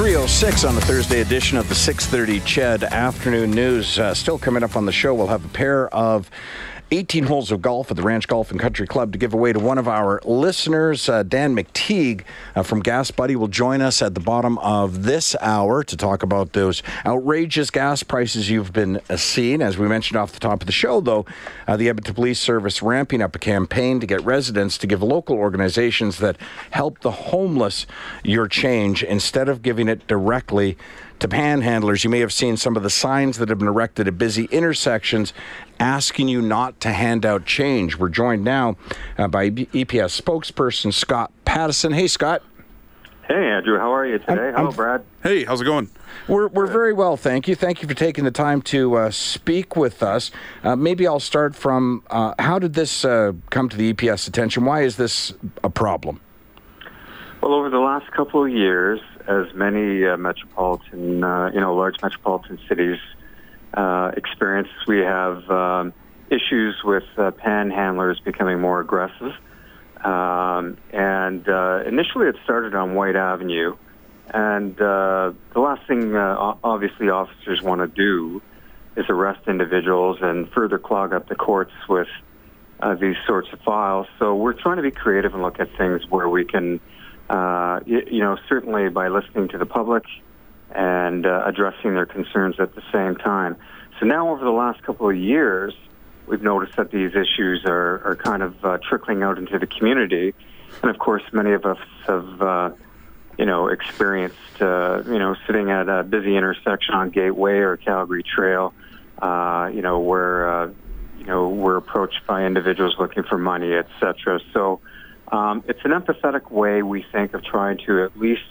306 on the Thursday edition of the 630 CHED Afternoon News. Uh, still coming up on the show, we'll have a pair of 18 holes of golf at the Ranch Golf and Country Club to give away to one of our listeners. Uh, Dan McTeague uh, from Gas Buddy will join us at the bottom of this hour to talk about those outrageous gas prices you've been uh, seeing. As we mentioned off the top of the show, though, uh, the Edmonton Police Service ramping up a campaign to get residents to give local organizations that help the homeless your change instead of giving it directly to panhandlers. You may have seen some of the signs that have been erected at busy intersections asking you not to hand out change. We're joined now uh, by EPS spokesperson Scott Pattison. Hey, Scott. Hey, Andrew. How are you today? I'm, Hello, I'm, Brad. Hey, how's it going? We're, we're very well, thank you. Thank you for taking the time to uh, speak with us. Uh, maybe I'll start from uh, how did this uh, come to the EPS attention? Why is this a problem? Well, over the last couple of years, as many uh, metropolitan, uh, you know, large metropolitan cities uh, experience, we have um, issues with uh, panhandlers becoming more aggressive. Um, and uh, initially, it started on Whyte Avenue, and uh, the last thing, obviously, officers want to do is arrest individuals and further clog up the courts with these sorts of files. So we're trying to be creative and look at things where we can uh, you, you, know, certainly by listening to the public and uh, addressing their concerns at the same time. So now, over the last couple of years, we've noticed that these issues are, are kind of uh, trickling out into the community, and of course, many of us have, uh, you know, experienced, uh, you know, sitting at a busy intersection on Gateway or Calgary Trail, uh, you know, where, you know, we're approached by individuals looking for money, etc. So um, it's an empathetic way, we think, of trying to at least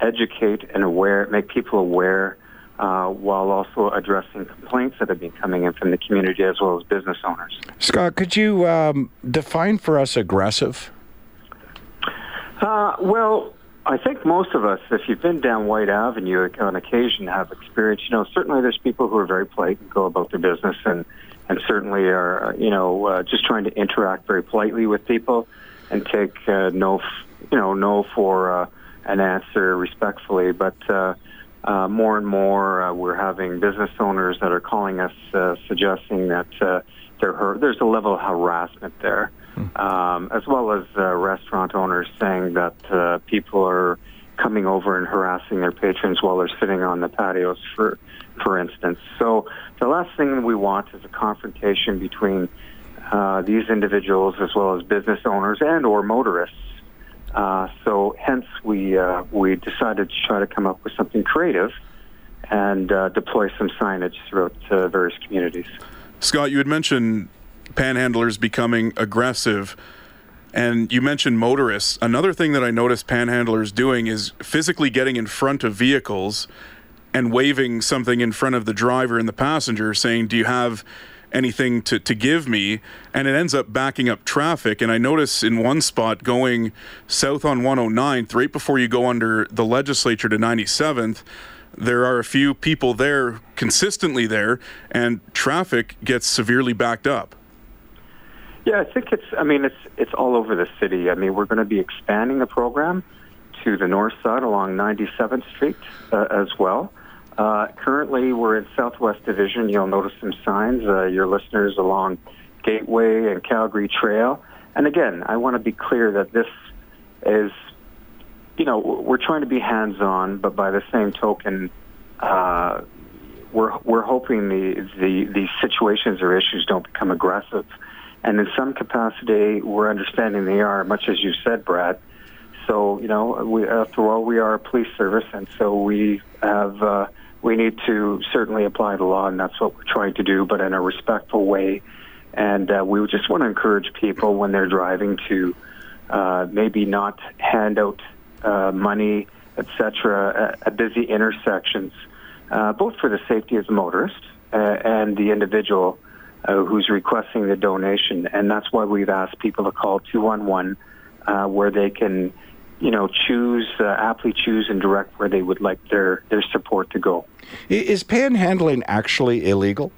educate and aware, make people aware, uh, while also addressing complaints that have been coming in from the community as well as business owners. Scott, could you um, define for us aggressive? Uh, well, I think most of us, if you've been down Whyte Avenue on occasion, have experienced. You know, certainly there's people who are very polite and go about their business, and and certainly are, you know, uh, just trying to interact very politely with people and take uh, no, you know, no for uh, an answer respectfully. But uh, uh, more and more, uh, we're having business owners that are calling us, uh, suggesting that uh, there there's a level of harassment there, hmm. um, as well as uh, restaurant owners saying that uh, people are coming over and harassing their patrons while they're sitting on the patios, for for instance. So the last thing we want is a confrontation between uh, these individuals as well as business owners and or motorists. Uh, so hence we uh, we decided to try to come up with something creative and uh, deploy some signage throughout uh, various communities. Scott, you had mentioned panhandlers becoming aggressive. And you mentioned motorists. Another thing that I noticed panhandlers doing is physically getting in front of vehicles and waving something in front of the driver and the passenger, saying, Do you have anything to, to give me, and it ends up backing up traffic. And I notice in one spot going south on 109th, right before you go under the legislature to 97th, there are a few people there consistently there, and traffic gets severely backed up. Yeah, I think it's. I mean, it's it's all over the city. I mean, we're going to be expanding the program to the north side along 97th Street uh, as well. Uh, currently, we're in Southwest Division. You'll notice some signs. Uh, your listeners along Gateway and Calgary Trail. And again, I want to be clear that this is, you know, we're trying to be hands-on, but by the same token, uh, we're we're hoping the, the these situations or issues don't become aggressive. And in some capacity, we're understanding they are, much as you said, Brad. So, you know, we, after all, we are a police service, and so we have uh, we need to certainly apply the law, and that's what we're trying to do, but in a respectful way. And uh, we just want to encourage people when they're driving to uh, maybe not hand out uh, money, etc., at, at busy intersections, uh, both for the safety of the motorist uh, and the individual uh, who's requesting the donation, and that's why we've asked people to call 211, uh, where they can, you know, choose uh, aptly choose and direct where they would like their their support to go. Is panhandling actually illegal?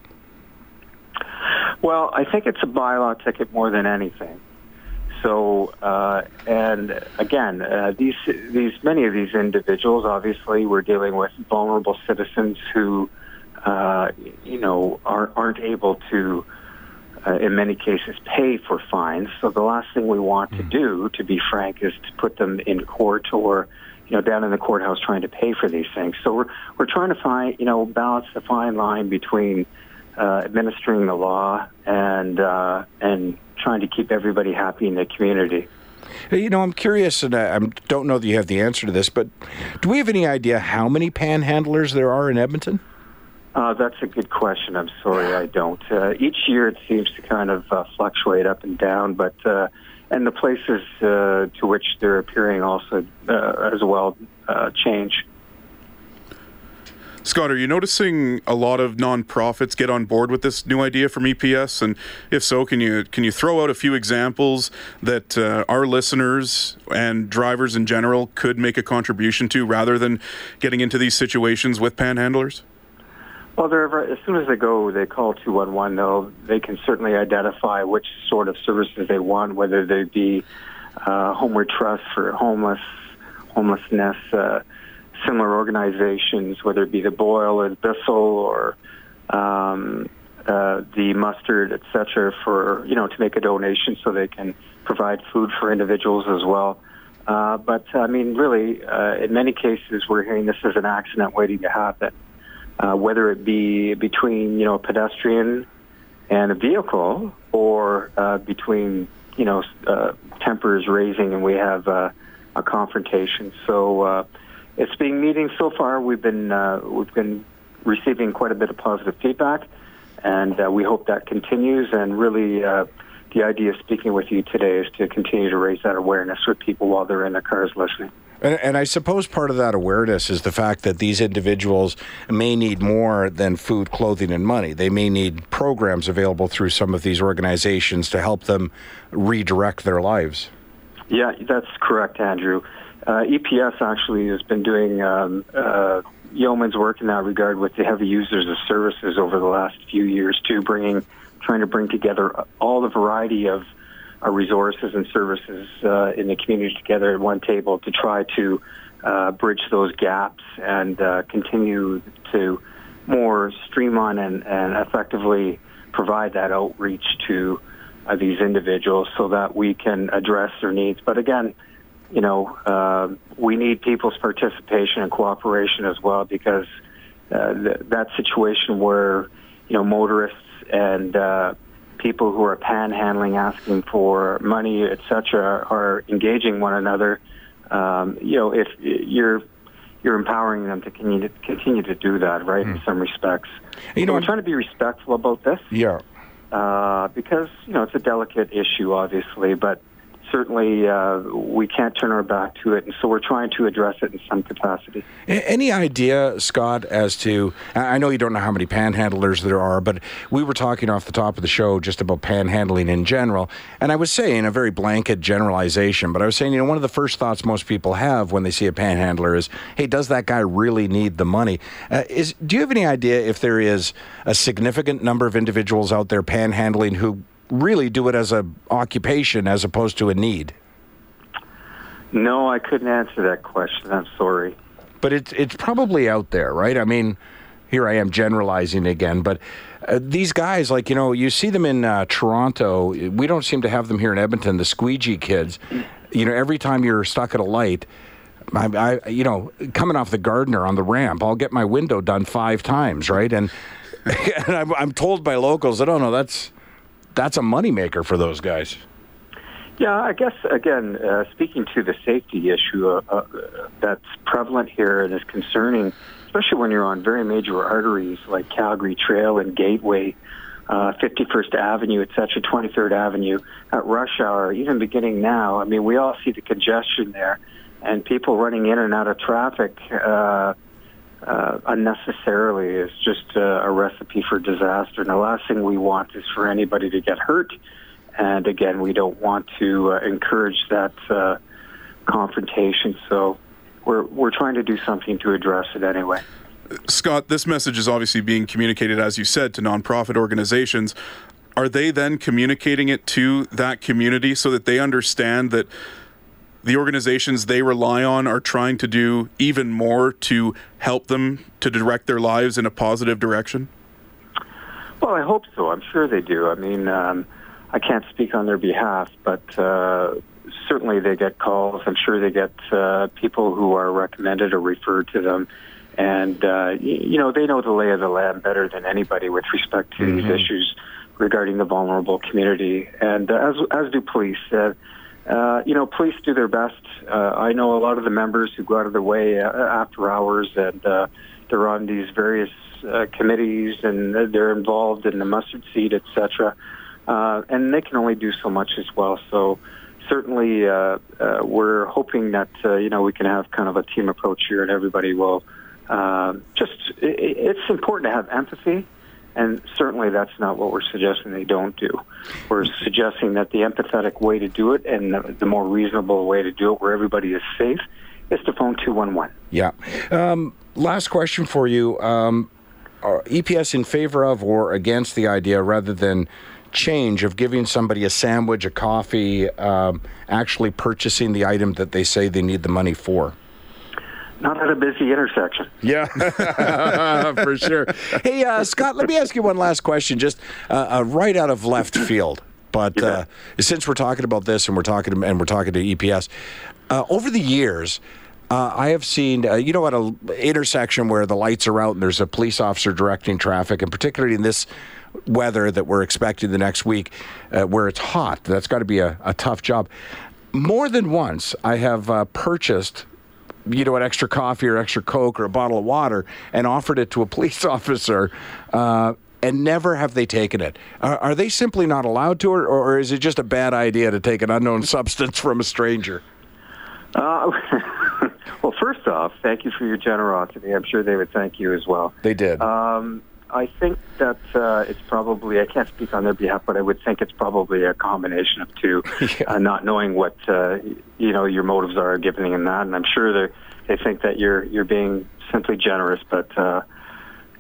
Well, I think it's a bylaw ticket more than anything. So, uh, and again, uh, these these many of these individuals, obviously, we're dealing with vulnerable citizens who, uh, you know, aren't aren't able to, uh, in many cases, pay for fines. So the last thing we want to do, to be frank, is to put them in court or, you know, down in the courthouse trying to pay for these things. So we're we're trying to find, you know, balance the fine line between uh, administering the law and uh, and trying to keep everybody happy in the community. You know, I'm curious, and I, I don't know that you have the answer to this, but do we have any idea how many panhandlers there are in Edmonton? Uh, that's a good question. I'm sorry, I don't. Uh, each year it seems to kind of uh, fluctuate up and down, but uh, and the places uh, to which they're appearing also uh, as well uh, change. Scott, are you noticing a lot of nonprofits get on board with this new idea from EPS? And if so, can you can you throw out a few examples that uh, our listeners and drivers in general could make a contribution to, rather than getting into these situations with panhandlers? Well, as soon as they go, they call 211, though. They can certainly identify which sort of services they want, whether they be uh, Homeward Trust for homeless, homelessness, uh, similar organizations, whether it be the Boyle or the Bissell or um, uh, the Mustard, et cetera, for, you know, to make a donation so they can provide food for individuals as well. Uh, but, I mean, really, uh, in many cases, we're hearing this as an accident waiting to happen uh, whether it be between you know a pedestrian and a vehicle, or uh, between you know uh, tempers raising and we have uh, a confrontation. So uh, it's been meeting so far. We've been uh, we've been receiving quite a bit of positive feedback, and uh, we hope that continues. And really, uh, the idea of speaking with you today is to continue to raise that awareness with people while they're in their cars listening. And, and, I suppose part of that awareness is the fact that these individuals may need more than food, clothing, and money. They may need programs available through some of these organizations to help them redirect their lives. Yeah, that's correct, Andrew. Uh, EPS actually has been doing um, uh, yeoman's work in that regard with the heavy users of services over the last few years, too, bringing, trying to bring together all the variety of our resources and services uh, in the community together at one table to try to uh, bridge those gaps and uh, continue to more streamline and, and effectively provide that outreach to uh, these individuals so that we can address their needs. But again, you know, uh, we need people's participation and cooperation as well because uh, th- that situation where, you know, motorists and uh, people who are panhandling, asking for money, etc., are engaging one another. Um, you know, if you're you're empowering them to continue to, continue to do that, right? Mm. In some respects, you know, we're trying to be respectful about this. Yeah. Uh, because you know it's a delicate issue, obviously, but certainly uh, we can't turn our back to it, and so we're trying to address it in some capacity. Any idea, Scott, as to I know you don't know how many panhandlers there are, but we were talking off the top of the show just about panhandling in general, and I was saying a very blanket generalization, but I was saying, you know, one of the first thoughts most people have when they see a panhandler is, hey, does that guy really need the money? Uh, is do you have any idea if there is a significant number of individuals out there panhandling who really do it as a occupation as opposed to a need? No, I couldn't answer that question. I'm sorry. But it's it's probably out there, right? I mean, here I am generalizing again, but uh, these guys, like you know, you see them in uh, Toronto. We don't seem to have them here in Edmonton. The squeegee kids. You know, every time you're stuck at a light. I, I, you know, coming off the Gardiner on the ramp, I'll get my window done five times, right? And, and I'm, I'm told by locals that, oh no, that's that's a moneymaker for those guys. Yeah, I guess again, uh, speaking to the safety issue uh, uh, that's prevalent here and is concerning, especially when you're on very major arteries like Calgary Trail and Gateway, uh, 51st Avenue, et cetera, 23rd Avenue at rush hour, even beginning now. I mean, we all see the congestion there, and people running in and out of traffic. Uh, uh, unnecessarily is just uh, a recipe for disaster. And the last thing we want is for anybody to get hurt. And again, we don't want to uh, encourage that uh, confrontation. So we're we're trying to do something to address it anyway. Scott, this message is obviously being communicated, as you said, to nonprofit organizations. Are they then communicating it to that community so that they understand that the organizations they rely on are trying to do even more to help them to direct their lives in a positive direction? Well, I hope so. I'm sure they do. I mean, um, I can't speak on their behalf, but uh, certainly they get calls. I'm sure they get uh, people who are recommended or referred to them. And, uh, you know, they know the lay of the land better than anybody with respect to mm-hmm. these issues regarding the vulnerable community. And uh, as, as do police. Uh, uh, you know, police do their best. Uh, I know a lot of the members who go out of their way uh, after hours, and uh, they're on these various uh, committees, and they're involved in the mustard seed, etc. Uh, and they can only do so much as well. So certainly, uh, uh, we're hoping that uh, you know we can have kind of a team approach here, and everybody will uh, just. It, it's important to have empathy and certainly that's not what we're suggesting they don't do. We're suggesting that the empathetic way to do it and the, the more reasonable way to do it where everybody is safe is to phone 211. Yeah. Um, last question for you. Um, EPS in favor of or against the idea rather than change of giving somebody a sandwich, a coffee, um, actually purchasing the item that they say they need the money for? Not at a busy intersection. Yeah, for sure. Hey, uh, Scott, let me ask you one last question, just uh, uh, right out of left field. But uh, since we're talking about this and we're talking to, and we're talking to EPS, uh, over the years. Uh, I have seen, you know, at an intersection where the lights are out and there's a police officer directing traffic, and particularly in this weather that we're expecting the next week, where it's hot, that's got to be a, a, tough job. More than once, I have purchased you know, an extra coffee or extra Coke or a bottle of water and offered it to a police officer. Uh, and never have they taken it. Are, are they simply not allowed to, or, or, is it just a bad idea to take an unknown substance from a stranger? Uh, well, first off, thank you for your generosity. I'm sure they would thank you as well. They did. Um, I think that uh, it's probably, I can't speak on their behalf, but I would think it's probably a combination of two, yeah. uh, not knowing what, uh, you know, your motives are given in that. And I'm sure they they think that you're, you're being simply generous, but, uh,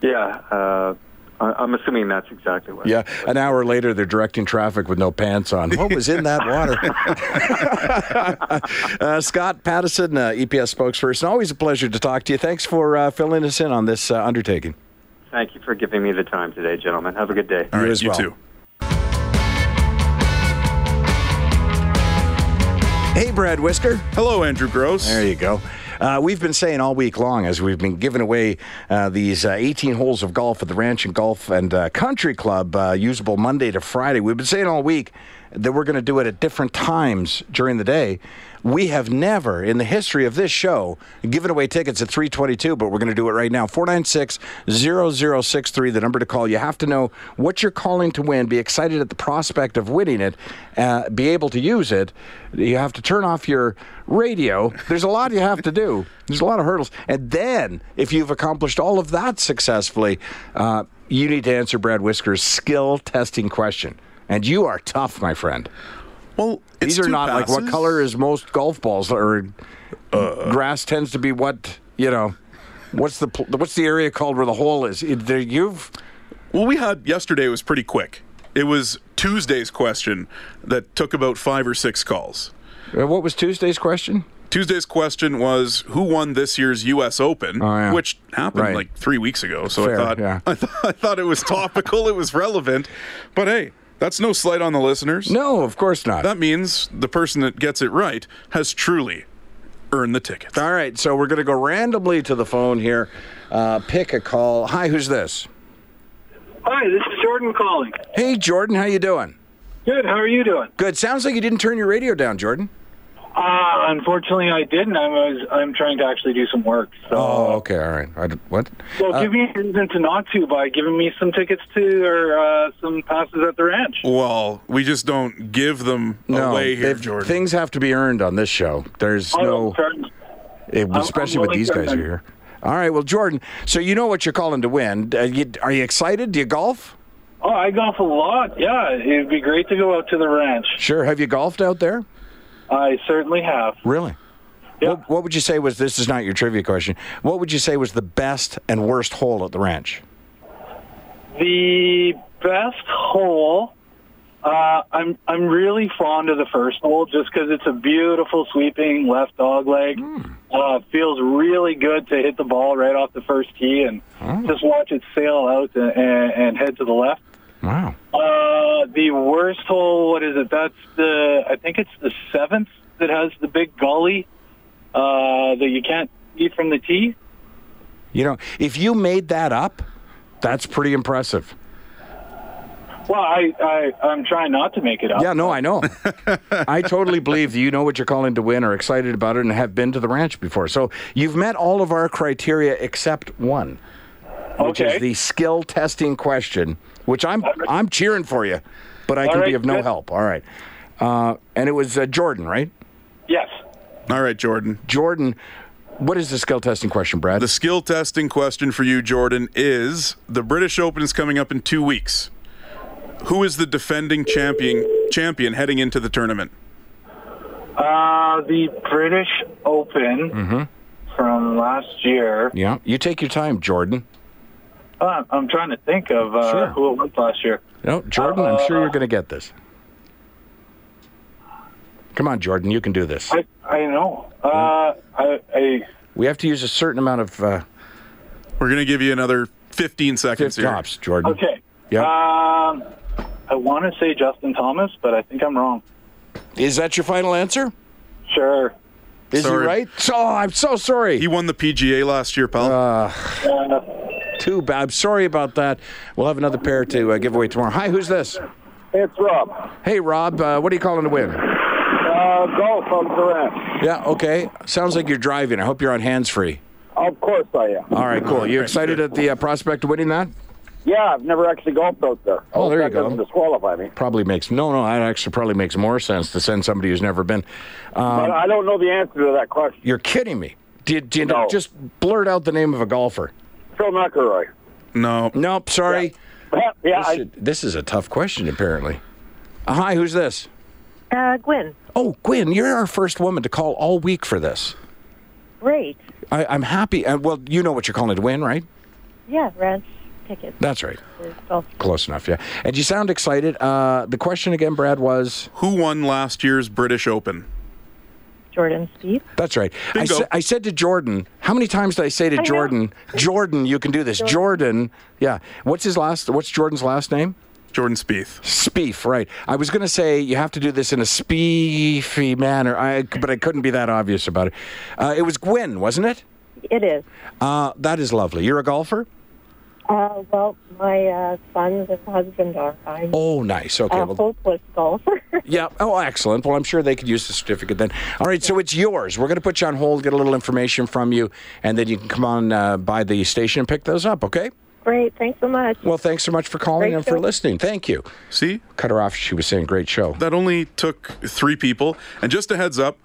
yeah, uh, I'm assuming that's exactly what. Yeah, an hour later, they're directing traffic with no pants on. What was in that water? uh, Scott Pattison, uh, EPS spokesperson. Always a pleasure to talk to you. Thanks for uh, filling us in on this uh, undertaking. Thank you for giving me the time today, gentlemen. Have a good day. All right, you, you well. too. Hey, Brad Whisker. Hello, Andrew Grose. There you go. Uh, we've been saying all week long as we've been giving away uh, these uh, 18 holes of golf at the Ranch and Golf and uh, Country Club, uh, usable Monday to Friday. We've been saying all week that we're going to do it at different times during the day. We have never in the history of this show given away tickets at 322, but we're going to do it right now. 496 0063, the number to call. You have to know what you're calling to win, be excited at the prospect of winning it, uh, be able to use it. You have to turn off your radio. There's a lot you have to do, there's a lot of hurdles. And then, if you've accomplished all of that successfully, uh, you need to answer Brad Whisker's skill testing question. And you are tough, my friend. Well, these are not passes. like what color is most golf balls or uh, grass tends to be what you know. What's the what's the area called where the hole is? You've well, we had yesterday was pretty quick. It was Tuesday's question that took about five or six calls. Uh, what was Tuesday's question? Tuesday's question was who won this year's U.S. Open, oh, yeah. which happened right. like three weeks ago. So Fair, I thought yeah. I, th- I thought it was topical, it was relevant. But hey, that's no slight on the listeners. No, of course not. That means the person that gets it right has truly earned the ticket. All right, so we're going to go randomly to the phone here. Uh, pick a call. Hi, who's this? Hi, this is Jordan calling. Hey, Jordan, how you doing? Good. How are you doing? Good. Sounds like you didn't turn your radio down, Jordan. Uh, unfortunately, I didn't. I was. I'm trying to actually do some work. So. Oh, okay. All right. I, what? So Uh, give me a reason to not to by giving me some tickets to or uh, some passes at the ranch. Well, we just don't give them no, away here, Jordan. things have to be earned on this show. There's Oh, no, fair- eh, I'm especially when willing these guys are here. All right. Well, Jordan, so you know what you're calling to win. Uh, you, are you excited? Do you golf? Oh, I golf a lot. Yeah, it'd be great to go out to the ranch. Sure. Have you golfed out there? I certainly have. Really? What, what would you say was this is not your trivia question. What would you say was the best and worst hole at the ranch? The best hole. Uh, I'm I'm really fond of the first hole just because it's a beautiful sweeping left dog leg. Uh, feels really good to hit the ball right off the first tee and just watch it sail out and, and, and head to the left. Wow. Uh, the worst hole, what is it? That's the, I think it's the seventh that has the big gully uh, that you can't see from the tee. You know, if you made that up, that's pretty impressive. Well, I, I, I'm trying not to make it up. Yeah, no, I know. I totally believe that you know what you're calling to win, are excited about it, and have been to the ranch before. So you've met all of our criteria except one, which Okay. is the skill testing question, which I'm I'm cheering for you, but I All can be of no good. help. All right, uh, and it was uh, Jordan, right? Yes. All right, Jordan. Jordan, what is the skill testing question, Brad? The skill testing question for you, Jordan, is the British Open is coming up in two weeks. Who is the defending champion champion heading into the tournament? Uh, the British Open from last year. yeah, you take your time, Jordan. Uh, I'm trying to think of uh, Sure. who it was last year. No, Jordan, I'm sure you're going to get this. Come on, Jordan, you can do this. I, I know. Uh, I, I, We have to use a certain amount of uh, We're going to give you another 15 seconds fifth here. tops, Jordan. okay. Yeah. Um, I want to say Justin Thomas, but I think I'm wrong. Is that your final answer? Sure. Is Sorry. he right? Oh, I'm so sorry. He won the PGA last year, pal. Uh, Too bad. I'm sorry about that. We'll have another pair to uh, give away tomorrow. Hi, who's this? It's Rob. Hey, Rob. Uh, what are you calling to win? Uh, golf on Durant. Yeah. Okay. Sounds like you're driving. I hope you're on hands free. Of course I am. All right. Cool. You excited at the uh, prospect of winning that? Yeah, I've never actually golfed out there. Oh, there you go. doesn't disqualify me. Probably makes no, no. That actually probably makes more sense to send somebody who's never been. Um, but I don't know the answer to that question. You're kidding me. Did, did No. just blurt out the name of a golfer? Phil McElroy. no. Nope. Sorry. yeah, This, I, is, this is a tough question, apparently. Uh, hi, who's this? Uh, Gwen, Oh, Gwen, you're our first woman to call all week for this. great. I, I'm happy. Uh, well, you know what you're calling to win, right? Yeah, ranch tickets. That's right. Close enough, yeah. And you sound excited. Uh, the question again, Brad, was Who won last year's British Open? Jordan Spieth. that's right. I, sa- I said to Jordan, how many times did I say to know. Jordan, Jordan, you can do this. Jordan, yeah. What's his last? What's Jordan's last name? Jordan Spieth. Spieth, right. I was going to say you have to do this in a spiefy manner, I, but I couldn't be that obvious about it. Uh, it was Gwen, wasn't it? It is. Uh, that is lovely. You're a golfer? Uh, well, my uh, sons and husband are. I'm Oh, nice. Okay. a Well, hopeless golfer. yeah. Oh, excellent. Well, I'm sure they could use the certificate then. All right. So it's yours. We're going to put you on hold, get a little information from you, and then you can come on uh, by the station and pick those up, okay? great. Thanks so much. Well, thanks so much for calling Great and for listening. Thank you. See? Cut her off. She was saying great show. That only took three people. And just a heads up,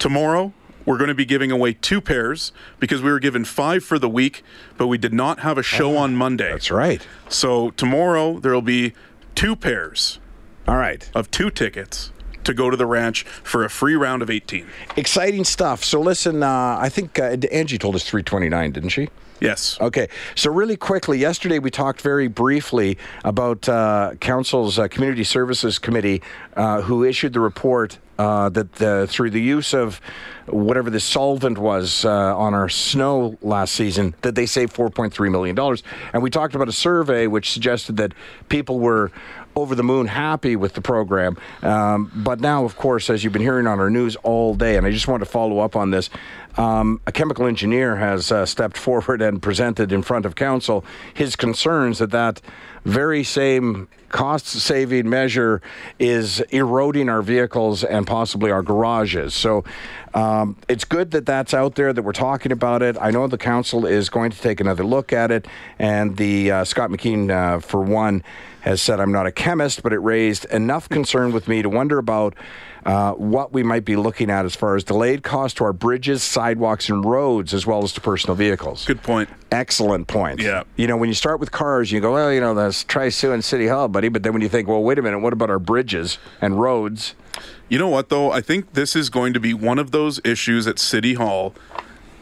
tomorrow we're going to be giving away two pairs because we were given five for the week, but we did not have a show on Monday. That's right. So tomorrow there will be two pairs All right. of two tickets to go to the ranch for a free round of 18. Exciting stuff. So listen, uh, I think uh, Angie told us 329, didn't she? Yes. Okay, so really quickly, yesterday we talked very briefly about uh, Council's uh, Community Services Committee, uh, who issued the report uh, that uh, through the use of whatever the solvent was uh, on our snow last season, that they saved $4.3 million. And we talked about a survey which suggested that people were over the moon happy with the program. Um, but now, of course, as you've been hearing on our news all day, and I just want to follow up on this, um, a chemical engineer has uh, stepped forward and presented in front of council his concerns that that very same cost saving measure is eroding our vehicles and possibly our garages. So Um, it's good that that's out there, that we're talking about it. I know the council is going to take another look at it, and the uh, Scott McKeen, uh, for one, has said, I'm not a chemist, but it raised enough concern with me to wonder about uh, what we might be looking at as far as delayed cost to our bridges, sidewalks, and roads, as well as to personal vehicles. Good point. Excellent point. Yeah. You know, when you start with cars, you go, well, you know, let's try suing City Hall, buddy. But then when you think, well, wait a minute, what about our bridges and roads? You know what, though? I think this is going to be one of those issues at City Hall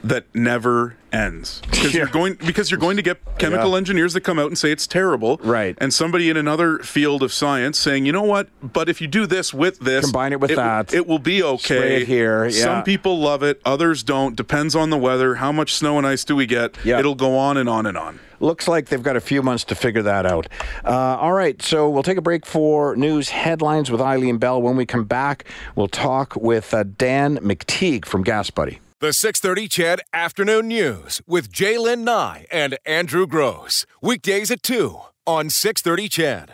that never ends because you're going because you're going to get chemical Yeah. engineers that come out and say it's terrible Right. and somebody in another field of science saying you know what but if you do this with this Combine it with will- that. it will be okay Spray it here, yeah. some people love it others don't depends on the weather how much snow and ice do we get Yeah. it'll go on and on and on Looks like they've got a few months to figure that out. Uh, all right, so we'll take a break for news headlines with Eileen Bell. When we come back, we'll talk with uh, Dan McTeague from Gas Buddy. The 630 CHED Afternoon News with J'lyn Nye and Andrew Grose. Weekdays at 2 on 630 CHED.